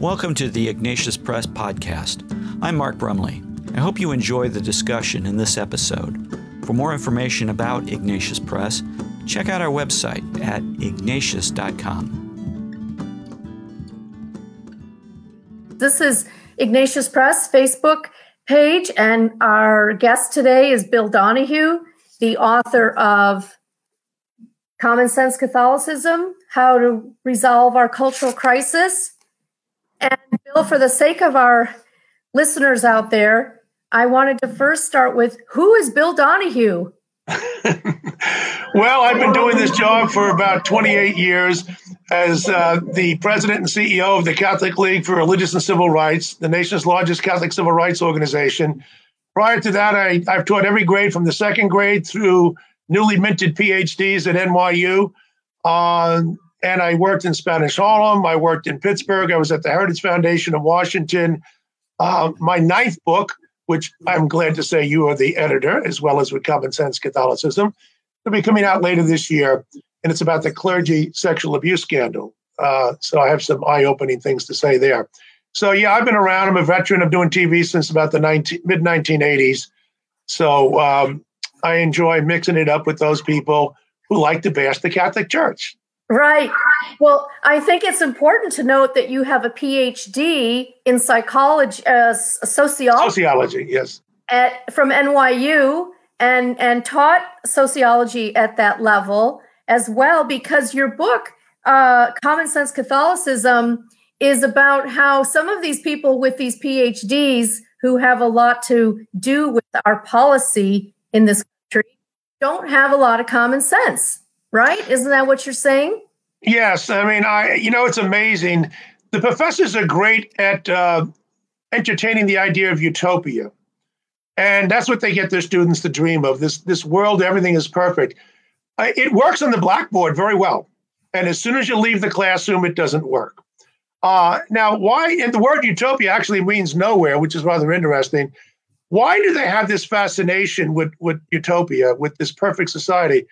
Welcome to the Ignatius Press Podcast. I'm Mark Brumley. I hope you enjoy the discussion in this episode. For more information about Ignatius Press, check out our website at ignatius.com. This is Ignatius Press Facebook page, and our guest today is Bill Donohue, the author of Common Sense Catholicism How to Resolve Our Cultural Crisis. And Bill, for the sake of our listeners out there, I wanted to first start with who is Bill Donohue? well, I've been doing this job for about 28 years as uh, the president and CEO of the Catholic League for Religious and Civil Rights, the nation's largest Catholic civil rights organization. Prior to that, I, have taught every grade from the second grade through newly minted PhDs at NYU. Uh, and I worked in Spanish Harlem. I worked in Pittsburgh. I was at the Heritage Foundation of Washington. Uh, my ninth book, which I'm glad to say you are the editor, as well as with Common Sense Catholicism, will be coming out later this year. And it's about the clergy sexual abuse scandal. Uh, so I have some eye opening things to say there. So, yeah, I've been around. I'm a veteran of doing TV since about the 19, mid 1980s. So um, I enjoy mixing it up with those people who like to bash the Catholic Church. Right. Well, I think it's important to note that you have a PhD in psychology, uh, sociology. Sociology, yes. At, from NYU and and taught sociology at that level as well, because your book, uh, Common Sense Catholicism, is about how some of these people with these PhDs who have a lot to do with our policy in this country don't have a lot of common sense right? Isn't that what you're saying? Yes. I mean, I you know, it's amazing. The professors are great at uh, entertaining the idea of utopia. And that's what they get their students to dream of this, this world, everything is perfect. Uh, it works on the blackboard very well. And as soon as you leave the classroom, it doesn't work. Uh, now, why? And the word utopia actually means nowhere, which is rather interesting. Why do they have this fascination with, with utopia, with this perfect society?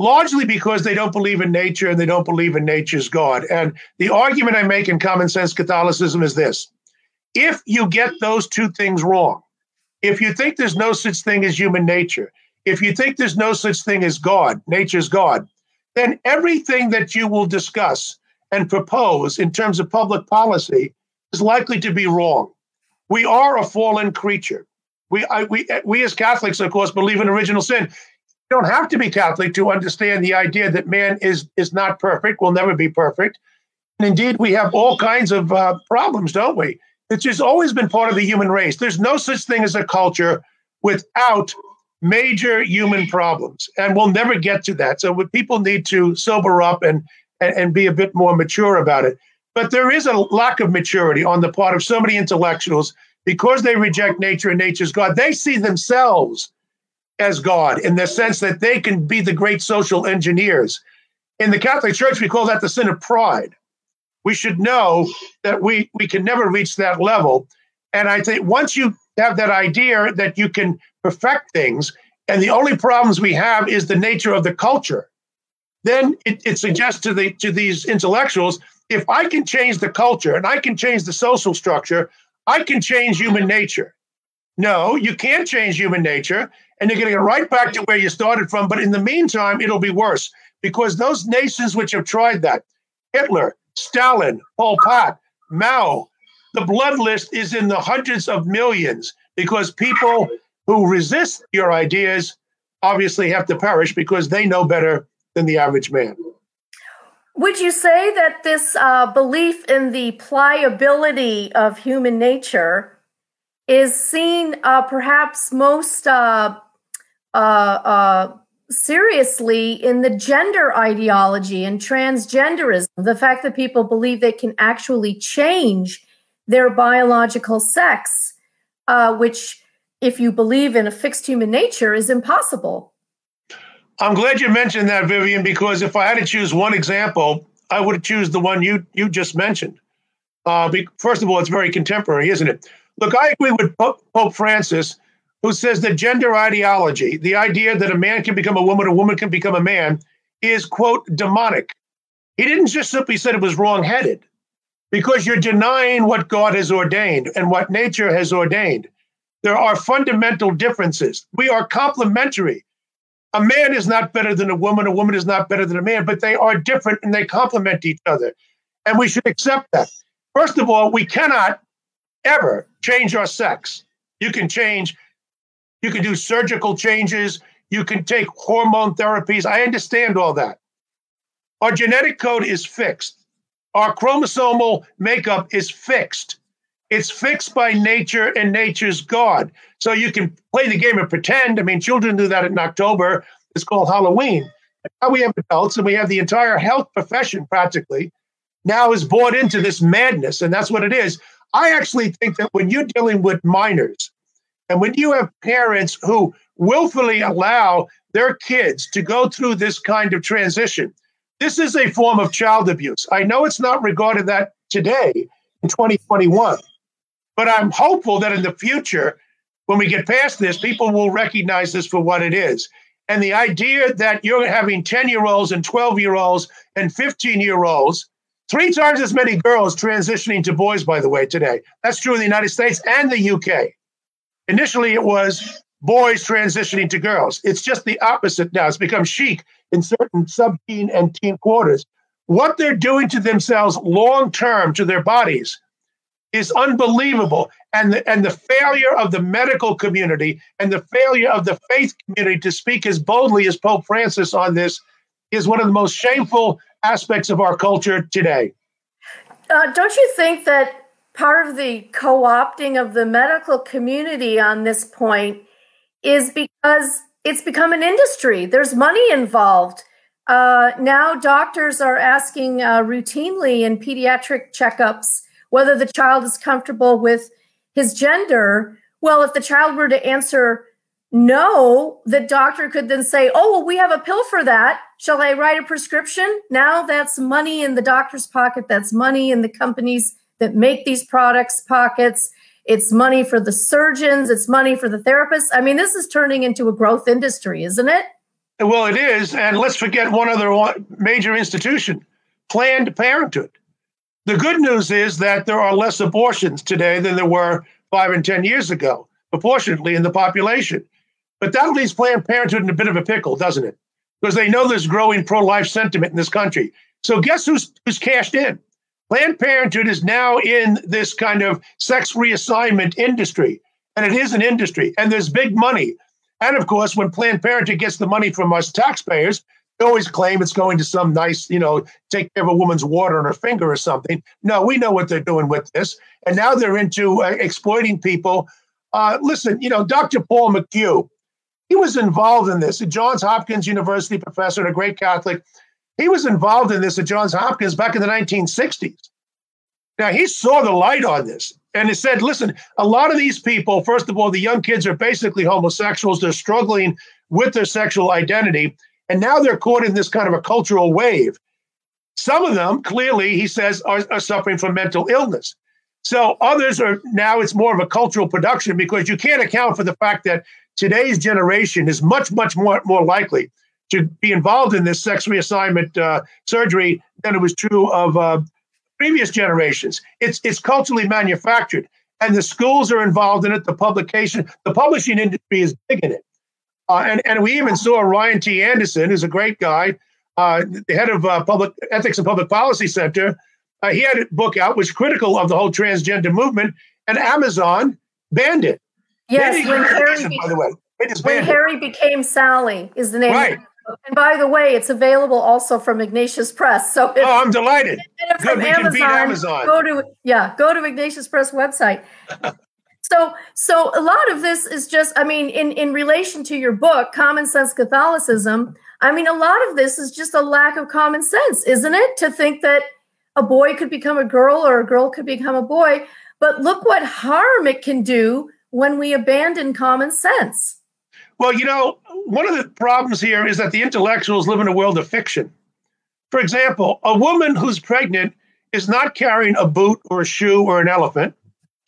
Largely because they don't believe in nature and they don't believe in nature's God. And the argument I make in common sense Catholicism is this if you get those two things wrong, if you think there's no such thing as human nature, if you think there's no such thing as God, nature's God, then everything that you will discuss and propose in terms of public policy is likely to be wrong. We are a fallen creature. We, I, we, we as Catholics, of course, believe in original sin don't have to be Catholic to understand the idea that man is is not perfect, will never be perfect. And indeed, we have all kinds of uh, problems, don't we? It's just always been part of the human race. There's no such thing as a culture without major human problems, and we'll never get to that. So people need to sober up and, and and be a bit more mature about it. But there is a lack of maturity on the part of so many intellectuals because they reject nature and nature's God. They see themselves as God in the sense that they can be the great social engineers. In the Catholic Church, we call that the sin of pride. We should know that we, we can never reach that level. And I think once you have that idea that you can perfect things, and the only problems we have is the nature of the culture, then it, it suggests to the to these intellectuals, if I can change the culture and I can change the social structure, I can change human nature. No, you can't change human nature and you're going to get right back to where you started from. But in the meantime, it'll be worse because those nations which have tried that Hitler, Stalin, Pol Pot, Mao the blood list is in the hundreds of millions because people who resist your ideas obviously have to perish because they know better than the average man. Would you say that this uh, belief in the pliability of human nature is seen uh, perhaps most uh, uh, uh, seriously in the gender ideology and transgenderism, the fact that people believe they can actually change their biological sex, uh, which, if you believe in a fixed human nature, is impossible. I'm glad you mentioned that, Vivian, because if I had to choose one example, I would choose the one you you just mentioned. Uh, first of all, it's very contemporary, isn't it? Look, I agree with Pope Francis who says that gender ideology, the idea that a man can become a woman, a woman can become a man, is, quote, demonic. He didn't just simply say it was wrong headed. because you're denying what God has ordained and what nature has ordained. There are fundamental differences. We are complementary. A man is not better than a woman, a woman is not better than a man, but they are different and they complement each other. And we should accept that. First of all, we cannot ever change our sex. You can change, you can do surgical changes, you can take hormone therapies. I understand all that. Our genetic code is fixed. Our chromosomal makeup is fixed. It's fixed by nature and nature's God. So you can play the game and pretend. I mean, children do that in October. It's called Halloween. Now we have adults and we have the entire health profession practically now is bought into this madness. And that's what it is. I actually think that when you're dealing with minors and when you have parents who willfully allow their kids to go through this kind of transition, this is a form of child abuse. I know it's not regarded that today in 2021, but I'm hopeful that in the future, when we get past this, people will recognize this for what it is. And the idea that you're having 10 year olds and 12 year olds and 15 year olds, three times as many girls transitioning to boys, by the way, today. That's true in the United States and the UK. Initially, it was boys transitioning to girls. It's just the opposite now. It's become chic in certain sub teen and teen quarters. What they're doing to themselves long term to their bodies is unbelievable. And the, and the failure of the medical community and the failure of the faith community to speak as boldly as Pope Francis on this is one of the most shameful aspects of our culture today. Uh, don't you think that part of the co opting of the medical community on this point is because it's become an industry. There's money involved. Uh, now doctors are asking uh, routinely in pediatric checkups whether the child is comfortable with his gender. Well, if the child were to answer no, the doctor could then say, Oh, well, we have a pill for that. Shall I write a prescription? Now that's money in the doctor's pocket. That's money in the companies that make these products pockets. It's money for the surgeons, it's money for the therapists. I mean, this is turning into a growth industry, isn't it? Well, it is. And let's forget one other major institution Planned Parenthood. The good news is that there are less abortions today than there were five and 10 years ago, proportionately in the population. But that leaves Planned Parenthood in a bit of a pickle, doesn't it? Because they know there's growing pro life sentiment in this country. So guess who's, who's cashed in? Planned Parenthood is now in this kind of sex reassignment industry, and it is an industry, and there's big money. And of course, when Planned Parenthood gets the money from us taxpayers, they always claim it's going to some nice, you know, take care of a woman's water on her finger or something. No, we know what they're doing with this. And now they're into uh, exploiting people. Uh, listen, you know, Dr. Paul McHugh, he was involved in this. A Johns Hopkins University professor and a great Catholic. He was involved in this at Johns Hopkins back in the 1960s. Now, he saw the light on this and he said, listen, a lot of these people, first of all, the young kids are basically homosexuals. They're struggling with their sexual identity. And now they're caught in this kind of a cultural wave. Some of them, clearly, he says, are, are suffering from mental illness. So others are now it's more of a cultural production because you can't account for the fact that today's generation is much, much more, more likely to be involved in this sex reassignment uh, surgery than it was true of uh, previous generations. It's it's culturally manufactured, and the schools are involved in it. The publication, the publishing industry is big in it, uh, and and we even saw Ryan T. Anderson, who's a great guy, uh, the head of uh, public ethics and public policy center. Uh, he had a book out which was critical of the whole transgender movement, and Amazon banned it. Yes, when Harry, by the way. When Harry became Sally is the name. Right. And by the way, it's available also from Ignatius Press. So if, oh, I'm delighted. Good, Amazon, we Amazon. Go to yeah, go to Ignatius Press website. so so a lot of this is just, I mean, in in relation to your book, Common Sense Catholicism. I mean, a lot of this is just a lack of common sense, isn't it? To think that a boy could become a girl or a girl could become a boy. But look what harm it can do when we abandon common sense. Well, you know, one of the problems here is that the intellectuals live in a world of fiction. For example, a woman who's pregnant is not carrying a boot or a shoe or an elephant.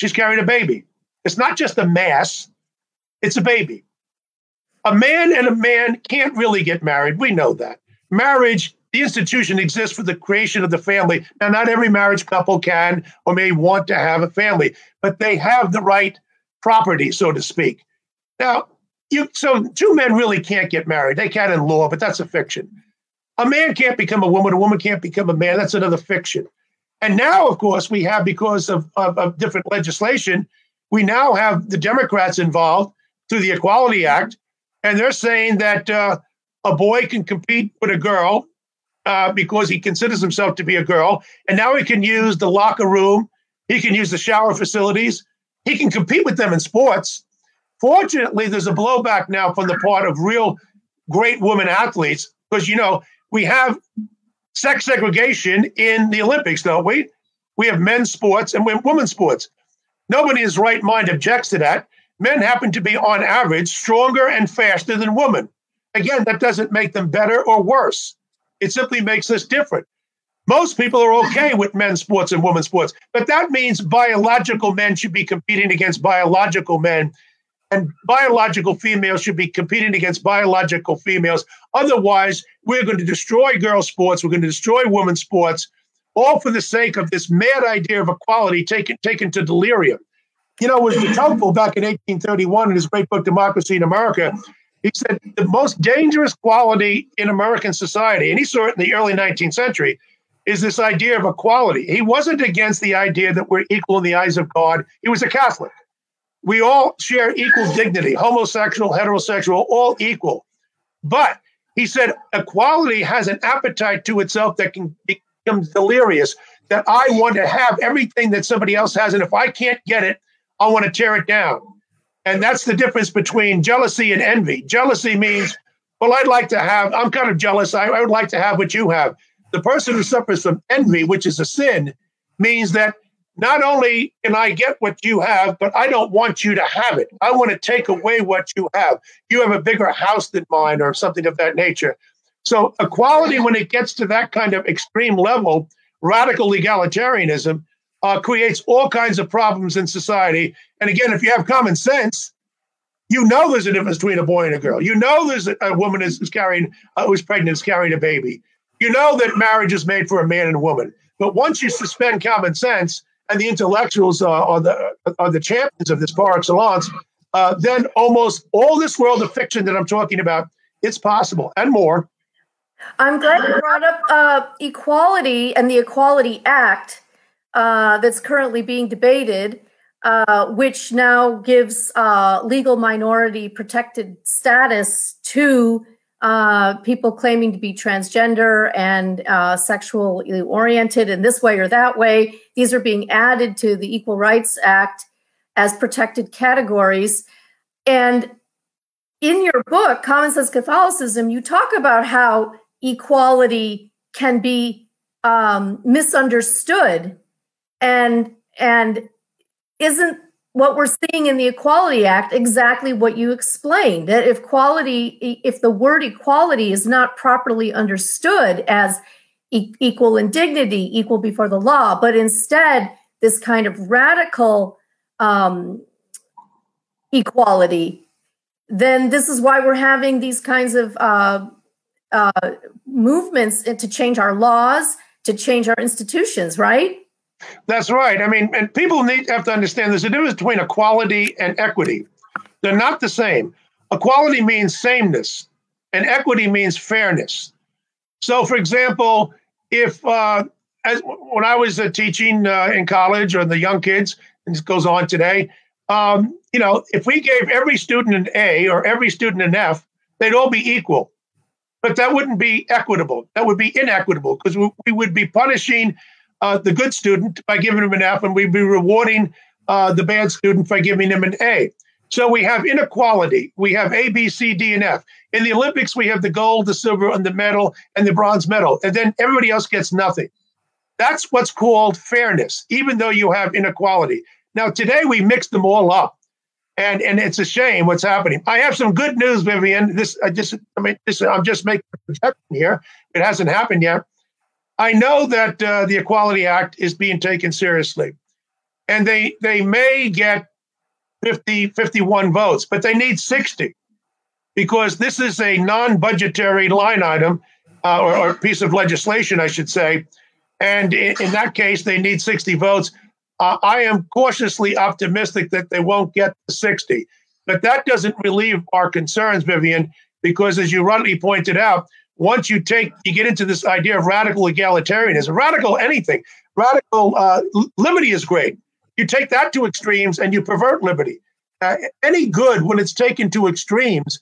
She's carrying a baby. It's not just a mass, it's a baby. A man and a man can't really get married. We know that. Marriage the institution exists for the creation of the family. Now, not every marriage couple can or may want to have a family, but they have the right property, so to speak. Now, you so two men really can't get married. They can in law, but that's a fiction. A man can't become a woman. A woman can't become a man. That's another fiction. And now, of course, we have because of, of, of different legislation, we now have the Democrats involved through the Equality Act, and they're saying that uh, a boy can compete with a girl uh, because he considers himself to be a girl, and now he can use the locker room, he can use the shower facilities, he can compete with them in sports. Fortunately, there's a blowback now from the part of real great women athletes because you know we have sex segregation in the Olympics, don't we? We have men's sports and women's sports. Nobody in his right mind objects to that. Men happen to be, on average, stronger and faster than women. Again, that doesn't make them better or worse. It simply makes us different. Most people are okay with men's sports and women's sports, but that means biological men should be competing against biological men, and biological females should be competing against biological females. Otherwise, we're going to destroy girls' sports, we're going to destroy women's sports, all for the sake of this mad idea of equality taken, taken to delirium. You know, it was Tocqueville back in 1831 in his great book, Democracy in America. He said the most dangerous quality in American society, and he saw it in the early 19th century, is this idea of equality. He wasn't against the idea that we're equal in the eyes of God. He was a Catholic. We all share equal dignity, homosexual, heterosexual, all equal. But he said equality has an appetite to itself that can become delirious, that I want to have everything that somebody else has. And if I can't get it, I want to tear it down. And that's the difference between jealousy and envy. Jealousy means, well, I'd like to have, I'm kind of jealous. I, I would like to have what you have. The person who suffers from envy, which is a sin, means that not only can I get what you have, but I don't want you to have it. I want to take away what you have. You have a bigger house than mine, or something of that nature. So, equality, when it gets to that kind of extreme level, radical egalitarianism, uh, creates all kinds of problems in society. And again, if you have common sense, you know there's a difference between a boy and a girl. You know there's a, woman is, is carrying uh, who's pregnant is carrying a baby. You know that marriage is made for a man and a woman. But once you suspend common sense and the intellectuals are, are the are the champions of this par excellence, uh, then almost all this world of fiction that I'm talking about, it's possible and more. I'm glad you brought up uh, equality and the Equality Act uh, that's currently being debated, uh, which now gives uh, legal minority protected status to uh, people claiming to be transgender and uh, sexually oriented in this way or that way. These are being added to the Equal Rights Act as protected categories. And in your book, Common Sense Catholicism, you talk about how equality can be um, misunderstood and and isn't what we're seeing in the equality act exactly what you explained that if quality if the word equality is not properly understood as e- equal in dignity equal before the law but instead this kind of radical um, equality then this is why we're having these kinds of uh, uh, movements to change our laws to change our institutions right that's right. I mean, and people need have to understand there's a difference between equality and equity. They're not the same. Equality means sameness, and equity means fairness. So, for example, if uh, as when I was uh, teaching uh, in college or the young kids, and this goes on today, um, you know, if we gave every student an A or every student an F, they'd all be equal. But that wouldn't be equitable. That would be inequitable because we, we would be punishing uh, the good student by giving him an F, and we'd be rewarding uh, the bad student by giving him an A. So we have inequality. We have A, B, C, D, and F. In the Olympics, we have the gold, the silver, and the medal, and the bronze medal. And then everybody else gets nothing. That's what's called fairness, even though you have inequality. Now, today we mix them all up. And, and it's a shame what's happening. I have some good news, Vivian. This I just I mean this I'm just making a projection here. It hasn't happened yet. I know that uh, the Equality Act is being taken seriously, and they they may get 50, 51 votes, but they need 60 because this is a non-budgetary line item. uh, or, or piece of legislation, I should say. And in, in that case, they need 60 votes. Uh, I am cautiously optimistic that they won't get the 60. But that doesn't relieve our concerns, Vivian, because as you rightly pointed out, once you take you get into this idea of radical egalitarianism, radical anything, radical uh, liberty is great. You take that to extremes and you pervert liberty. Uh, any good, when it's taken to extremes,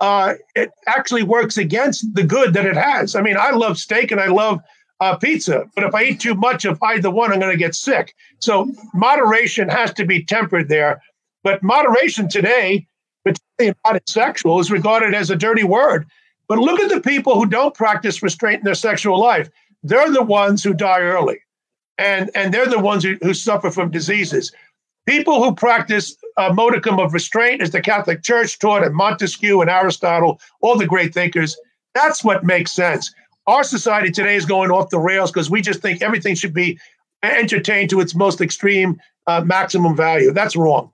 uh, it actually works against the good that it has. I mean, I love steak and I love uh, pizza, but if I eat too much of either one, I'm going to get sick. So moderation has to be tempered there. But moderation today, particularly about sexual, is regarded as a dirty word. But look at the people who don't practice restraint in their sexual life. They're the ones who die early. And, and they're the ones who, who suffer from diseases. People who practice a modicum of restraint, as the Catholic Church taught, and Montesquieu and Aristotle, all the great thinkers, that's what makes sense. Our society today is going off the rails because we just think everything should be entertained to its most extreme uh, maximum value. That's wrong.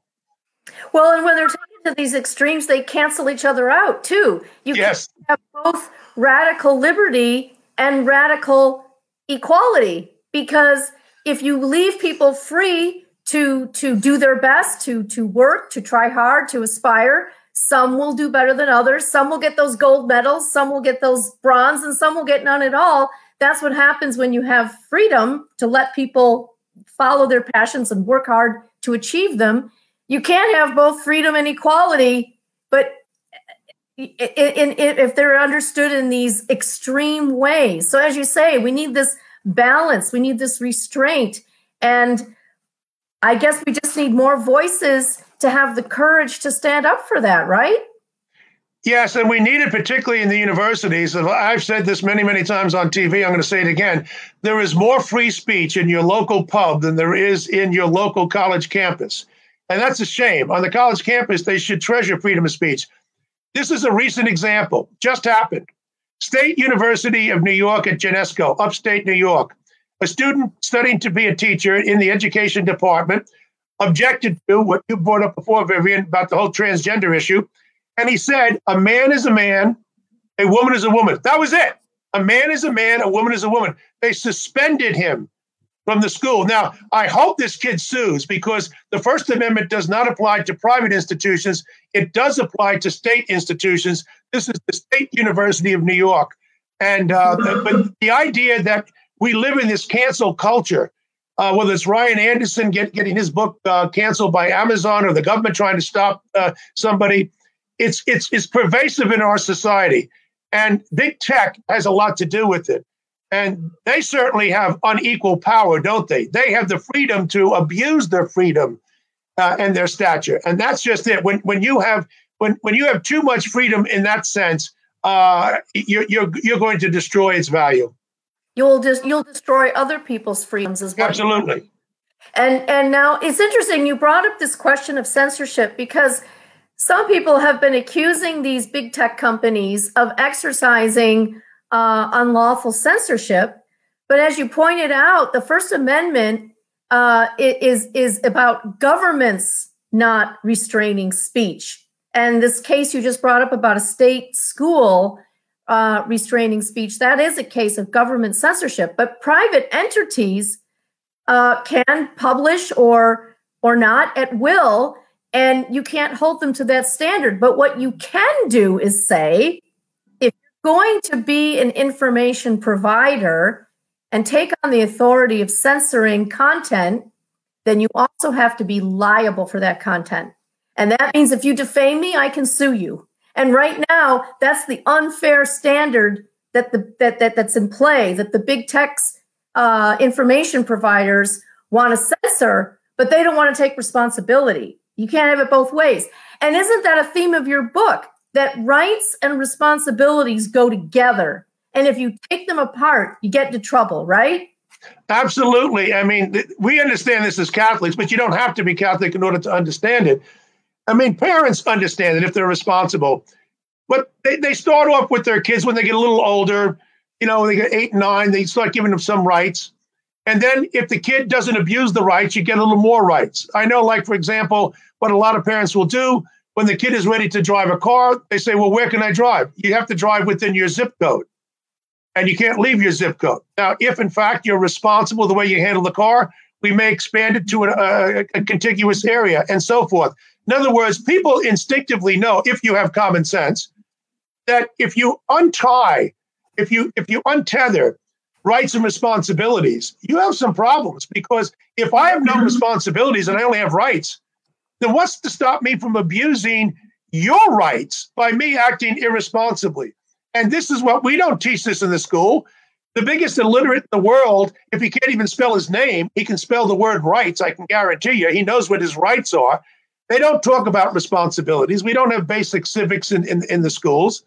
Well, and when they're taken to these extremes, they cancel each other out too. You yes. have both radical liberty and radical equality because if you leave people free to to do their best to to work to try hard to aspire some will do better than others some will get those gold medals some will get those bronze and some will get none at all that's what happens when you have freedom to let people follow their passions and work hard to achieve them you can't have both freedom and equality but in, in, in, if they're understood in these extreme ways so as you say we need this balance we need this restraint and I guess we just need more voices to have the courage to stand up for that, right? Yes, and we need it particularly in the universities. I've said this many, many times on TV. I'm going to say it again. There is more free speech in your local pub than there is in your local college campus. And that's a shame. On the college campus, they should treasure freedom of speech. This is a recent example, just happened. State University of New York at Geneseo, upstate New York a student studying to be a teacher in the education department objected to what you brought up before, Vivian, about the whole transgender issue. And he said, a man is a man, a woman is a woman. That was it. A man is a man, a woman is a woman. They suspended him from the school. Now, I hope this kid sues because the First Amendment does not apply to private institutions. It does apply to state institutions. This is the State University of New York. And uh, but the idea that we live in this cancel culture. Uh, whether it's Ryan Anderson get, getting his book uh, canceled by Amazon or the government trying to stop uh, somebody, it's it's it's pervasive in our society, and big tech has a lot to do with it. And they certainly have unequal power, don't they? They have the freedom to abuse their freedom uh, and their stature, and that's just it. When when you have when when you have too much freedom in that sense, uh, you're you're you're going to destroy its value you'll just you'll destroy other people's freedoms as well absolutely and and now it's interesting you brought up this question of censorship because some people have been accusing these big tech companies of exercising uh, unlawful censorship but as you pointed out the first amendment uh, is is about governments not restraining speech and this case you just brought up about a state school uh, restraining speech. That is a case of government censorship. But private entities uh, can publish or or not at will, and you can't hold them to that standard. But what you can do is say, going to be an information provider and take on the authority of censoring content, then you also have to be liable for that content. And that means if you defame me, I can sue you. And right now, that's the unfair standard that the that, that that's in play that the big techs uh, information providers want to censor, but they don't want to take responsibility. You can't have it both ways. And isn't that a theme of your book? That rights and responsibilities go together. And if you take them apart, you get into trouble, right? Absolutely. I mean, th- we understand this as Catholics, but you don't have to be Catholic in order to understand it. I mean, parents understand it if they're responsible, but they, they start off with their kids when they get a little older, you know, when they get eight, nine, they start giving them some rights. And then if the kid doesn't abuse the rights, you get a little more rights. I know, like, for example, what a lot of parents will do when the kid is ready to drive a car, they say, Well, where can I drive? You have to drive within your zip code. and you can't leave your zip code. Now, if in fact you're responsible the way you handle the car, we may expand it to a, uh, a, contiguous area and so forth. In other words, people instinctively know if you have common sense that if you untie, if you if you untether rights and responsibilities, you have some problems because if I have no responsibilities and I only have rights, then what's to stop me from abusing your rights by me acting irresponsibly? And this is what we don't teach this in the school. The biggest illiterate in the world, if he can't even spell his name, he can spell the word rights. I can guarantee you. He knows what his rights are. They don't talk about responsibilities. We don't have basic civics in, in, in the schools.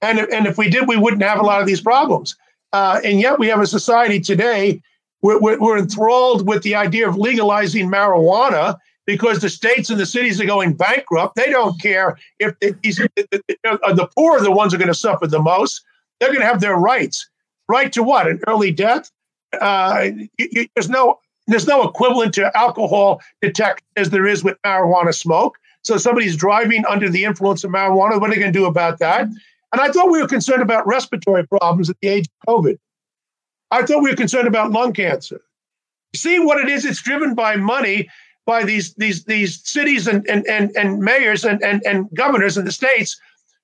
And, and if we did, we wouldn't have a lot of these problems. Uh, and yet we have a society today we're, we're enthralled with the idea of legalizing marijuana because the states and the cities are going bankrupt. They don't care if these, the poor are the ones who are going to suffer the most. They're going to have their rights. Right to what? An early death? Uh, you, you, there's no there's no equivalent to alcohol detection as there is with marijuana smoke. So somebody's driving under the influence of marijuana. What are they going to do about that? And I thought we were concerned about respiratory problems at the age of COVID. I thought we were concerned about lung cancer. See what it is? It's driven by money by these these these cities and and and, and mayors and, and and governors in the states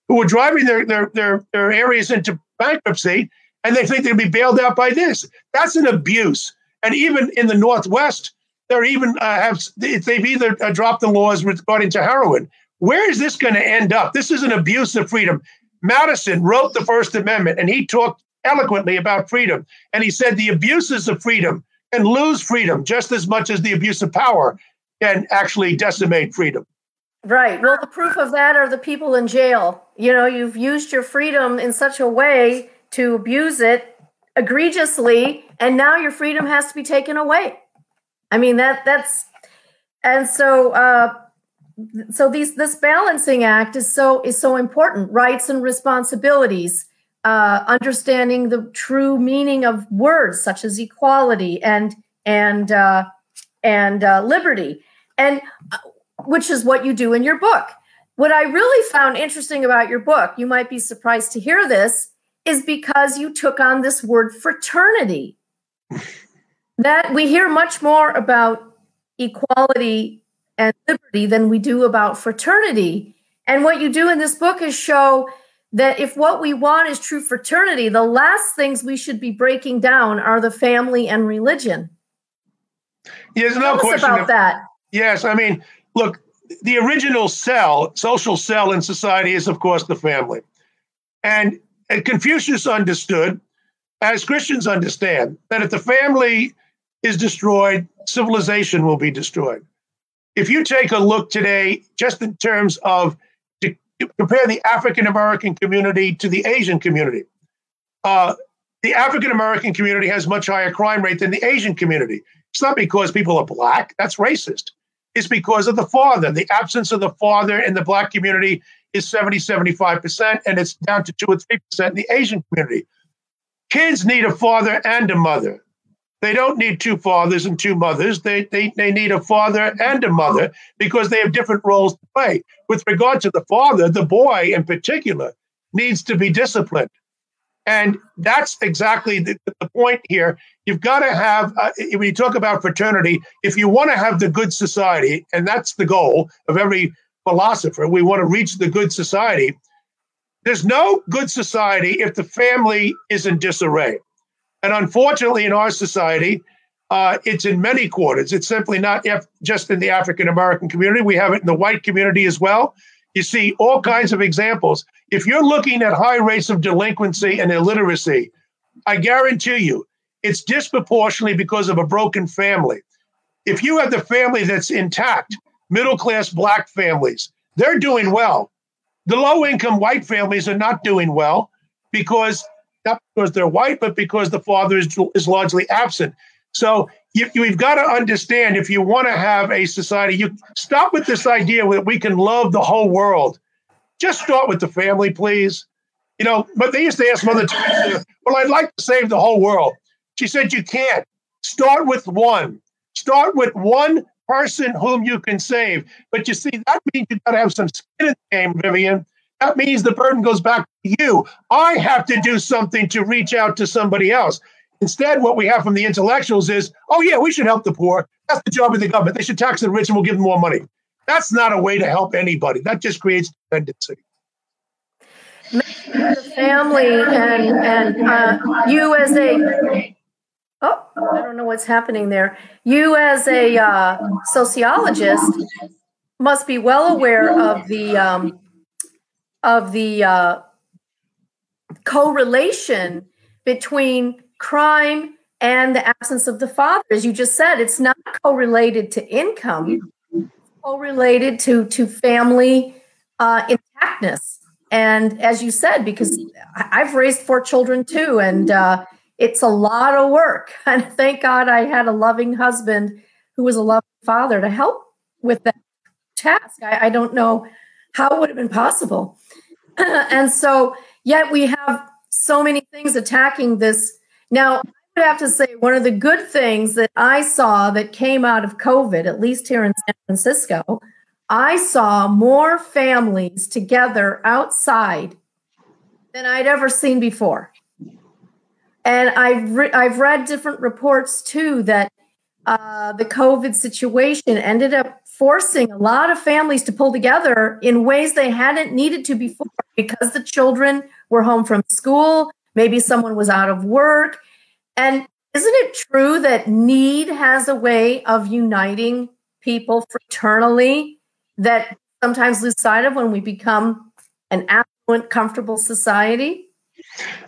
who are driving their, their their their areas into bankruptcy and they think they'll be bailed out by this. That's an abuse. And even in the Northwest, they're even uh, have they've either uh, dropped the laws regarding to heroin. Where is this going to end up? This is an abuse of freedom. Madison wrote the First Amendment, and he talked eloquently about freedom. And he said the abuses of freedom can lose freedom just as much as the abuse of power can actually decimate freedom. Right. Well, the proof of that are the people in jail. You know, you've used your freedom in such a way to abuse it egregiously, and now your freedom has to be taken away. I mean that that's and so uh, so these this balancing act is so is so important. Rights and responsibilities, uh, understanding the true meaning of words such as equality and and uh, and uh, liberty and uh, which is what you do in your book. What I really found interesting about your book, you might be surprised to hear this, is because you took on this word fraternity. that we hear much more about equality and liberty than we do about fraternity. And what you do in this book is show that if what we want is true fraternity, the last things we should be breaking down are the family and religion. There's no question about that. Yes, I mean, look, the original cell, social cell in society is, of course, the family. And, Confucius understood, as Christians understand, that if the family is destroyed, civilization will be destroyed. If you take a look today, just in terms of to compare the African American community to the Asian community, uh, the African American community has much higher crime rate than the Asian community. It's not because people are black, that's racist is because of the father. The absence of the father in the black community is 70, 75%, and it's down to 2 or 3% in the Asian community. Kids need a father and a mother. They don't need two fathers and two mothers. They, they, they need a father and a mother because they have different roles to play. With regard to the father, the boy in particular needs to be disciplined. And that's exactly the, the point here. You've got to have, uh, when you talk about fraternity, if you want to have the good society, and that's the goal of every philosopher, we want to reach the good society. There's no good society if the family is in disarray. And unfortunately, in our society, uh, it's in many quarters. It's simply not just in the African American community. We have it in the white community as well. You see all kinds of examples. If you're looking at high rates of delinquency and illiteracy, I guarantee you it's disproportionately because of a broken family. If you have the family that's intact, middle class black families, they're doing well. The low income white families are not doing well because not because they're white, but because the father is, is largely absent. So you, you've got to understand if you want to have a society, you stop with this idea that we can love the whole world. Just start with the family, please. You know, but they used to ask Mother Teresa, well, I'd like to save the whole world. She said, you can't. Start with one. Start with one person whom you can save. But you see, that means you've got to have some skin in the game, Vivian. that means the burden goes back to you. I have to do something to reach out to somebody else. Instead, what we have from the intellectuals is, oh, yeah, we should help the poor. That's the job of the government. They should tax the rich and we'll give them more money. That's not a way to help anybody. That just creates dependency. The family and and uh, you as a oh I don't know what's happening there. You as a uh, sociologist must be well aware of the um, of the uh, correlation between crime and the absence of the father. As you just said, it's not correlated to income, correlated to to family uh, intactness. And as you said, because I've raised four children too, and uh, it's a lot of work. And thank God I had a loving husband who was a loving father to help with that task. I, I don't know how it would have been possible. and so, yet we have so many things attacking this. Now, I would have to say one of the good things that I saw that came out of COVID, at least here in San Francisco, I saw more families together outside than I'd ever seen before. And I've re- I've read different reports too that uh, the COVID situation ended up forcing a lot of families to pull together in ways they hadn't needed to before because the children were home from school, maybe someone was out of work. And isn't it true that need has a way of uniting people fraternally that sometimes lose sight of when we become an affluent, comfortable society?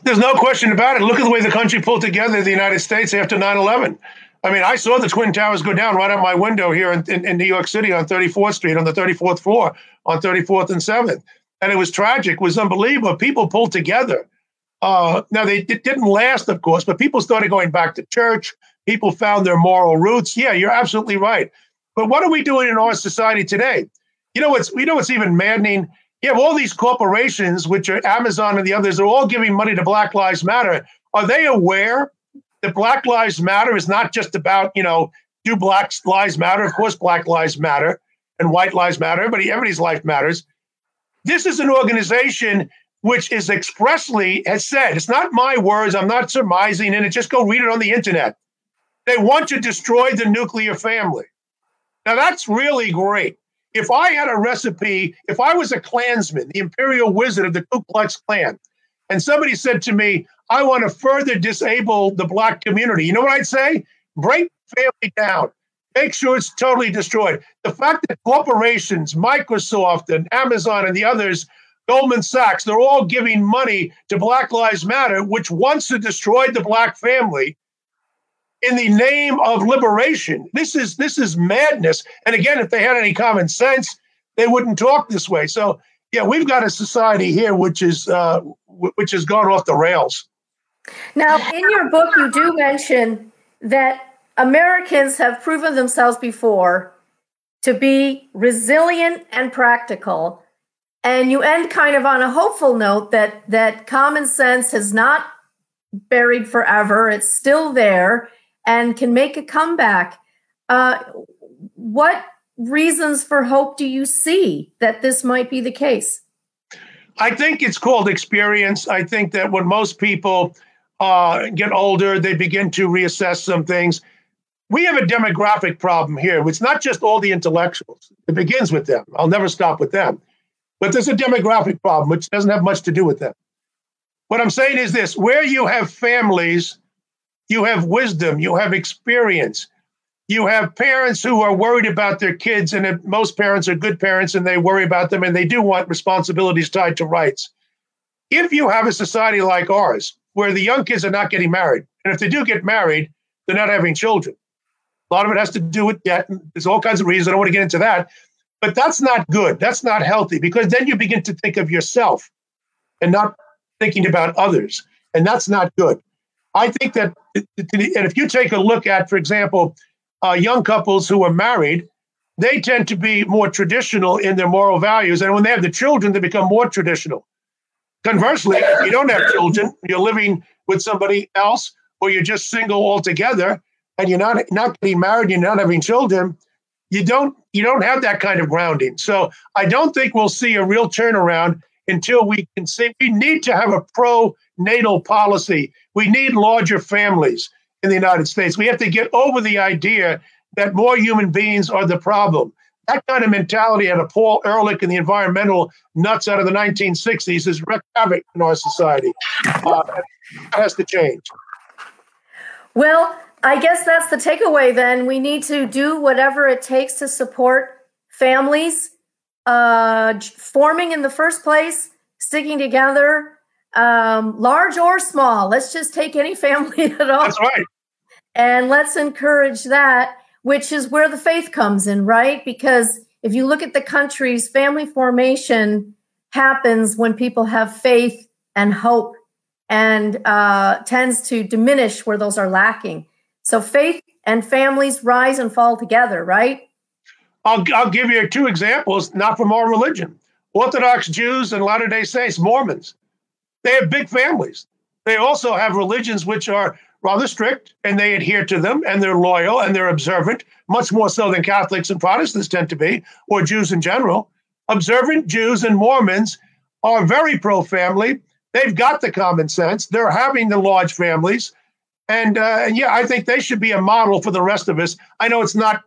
There's no question about it. Look at the way the country pulled together the United States after 9 11. I mean, I saw the Twin Towers go down right out my window here in, in, in, New York City on 34th Street on the 34th floor on 34th and 7th. And it was tragic, it was unbelievable. People pulled together. Uh, now, they it didn't last, of course, but people started going back to church. People found their moral roots. Yeah, you're absolutely right. But what are we doing in our society today? You know what's you know what's even maddening you have all these corporations, which are Amazon and the others, are all giving money to Black Lives Matter. Are they aware that Black Lives Matter is not just about, you know, do Black Lives Matter? Of course, Black Lives Matter and White Lives Matter. Everybody, everybody's life matters. This is an organization which is expressly has said, it's not my words, I'm not surmising in it, just go read it on the internet. They want to destroy the nuclear family. Now that's really great if I had a recipe, if I was a Klansman, the imperial wizard of the Ku Klux Klan, and somebody said to me, I want to further disable the black community, you know what I'd say? Break family down. Make sure it's totally destroyed. The fact that corporations, Microsoft and Amazon and the others, Goldman Sachs, they're all giving money to Black Lives Matter, which wants to destroy the black family, in the name of liberation. This is this is madness. And again, if they had any common sense, they wouldn't talk this way. So yeah, we've got a society here which is uh, which has gone off the rails. Now, in your book, you do mention that Americans have proven themselves before to be resilient and practical. And you end kind of on a hopeful note that that common sense has not buried forever. It's still there and can make a comeback. Uh, what reasons for hope do you see that this might be the case? I think it's called experience. I think that when most people uh, get older, they begin to reassess some things. We have a demographic problem here. It's not just all the intellectuals, it begins with them. I'll never stop with them. But there's a demographic problem, which doesn't have much to do with them. What I'm saying is this where you have families you have wisdom, you have experience. You have parents who are worried about their kids, and most parents are good parents and they worry about them and they do want responsibilities tied to rights. If you have a society like ours, where the young kids are not getting married, and if they do get married, they're not having children. A lot of it has to do with debt. There's all kinds of reasons. I don't want to get into that. But that's not good. That's not healthy because then you begin to think of yourself and not thinking about others. And that's not good. I think that, and if you take a look at, for example, uh, young couples who are married, they tend to be more traditional in their moral values. And when they have the children, they become more traditional. Conversely, if you don't have children, you're living with somebody else, or you're just single altogether, and you're not not getting married, you're not having children, you don't you don't have that kind of grounding. So I don't think we'll see a real turnaround until we can say we need to have a pro natal policy. We need larger families in the United States. We have to get over the idea that more human beings are the problem. That kind of mentality out of Paul Ehrlich and the environmental nuts out of the 1960s has wreaked havoc in our society. Uh, that has to change. Well, I guess that's the takeaway then. We need to do whatever it takes to support families uh, forming in the first place, sticking together, um, large or small. Let's just take any family at all. That's right. And let's encourage that, which is where the faith comes in, right? Because if you look at the countries, family formation happens when people have faith and hope and uh, tends to diminish where those are lacking. So faith and families rise and fall together, right? I'll, I'll give you two examples, not from our religion. Orthodox Jews and Latter day Saints, Mormons, they have big families. They also have religions which are rather strict and they adhere to them and they're loyal and they're observant, much more so than Catholics and Protestants tend to be, or Jews in general. Observant Jews and Mormons are very pro family. They've got the common sense. They're having the large families. And, uh, and yeah, I think they should be a model for the rest of us. I know it's not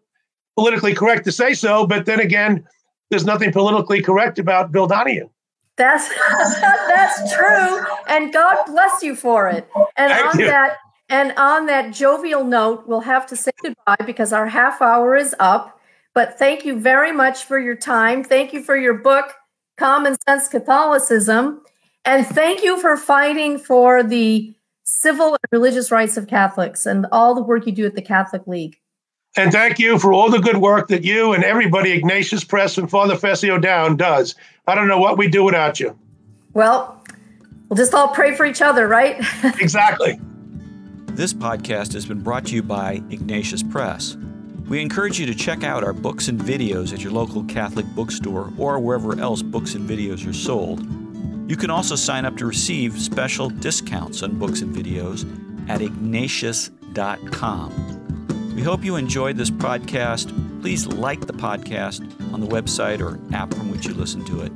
politically correct to say so, but then again, there's nothing politically correct about Bill Donohue. That's that's true, and God bless you for it. And Thank on you. that and on that jovial note, we'll have to say goodbye because our half hour is up. But thank you very much for your time. Thank you for your book, Common Sense Catholicism, and thank you for fighting for the civil and religious rights of Catholics and all the work you do at the Catholic League. And thank you for all the good work that you and everybody, Ignatius Press and Father Fessio Down, does. I don't know what we'd do without you. Well, we'll just all pray for each other, right? exactly. This podcast has been brought to you by Ignatius Press. We encourage you to check out our books and videos at your local Catholic bookstore or wherever else books and videos are sold. You can also sign up to receive special discounts on books and videos at ignatius.com. We hope you enjoyed this podcast. Please like the podcast on the website or app from which you listen to it,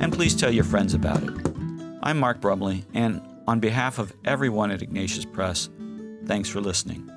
and please tell your friends about it. I'm Mark Brumley, and on behalf of everyone at Ignatius Press, thanks for listening.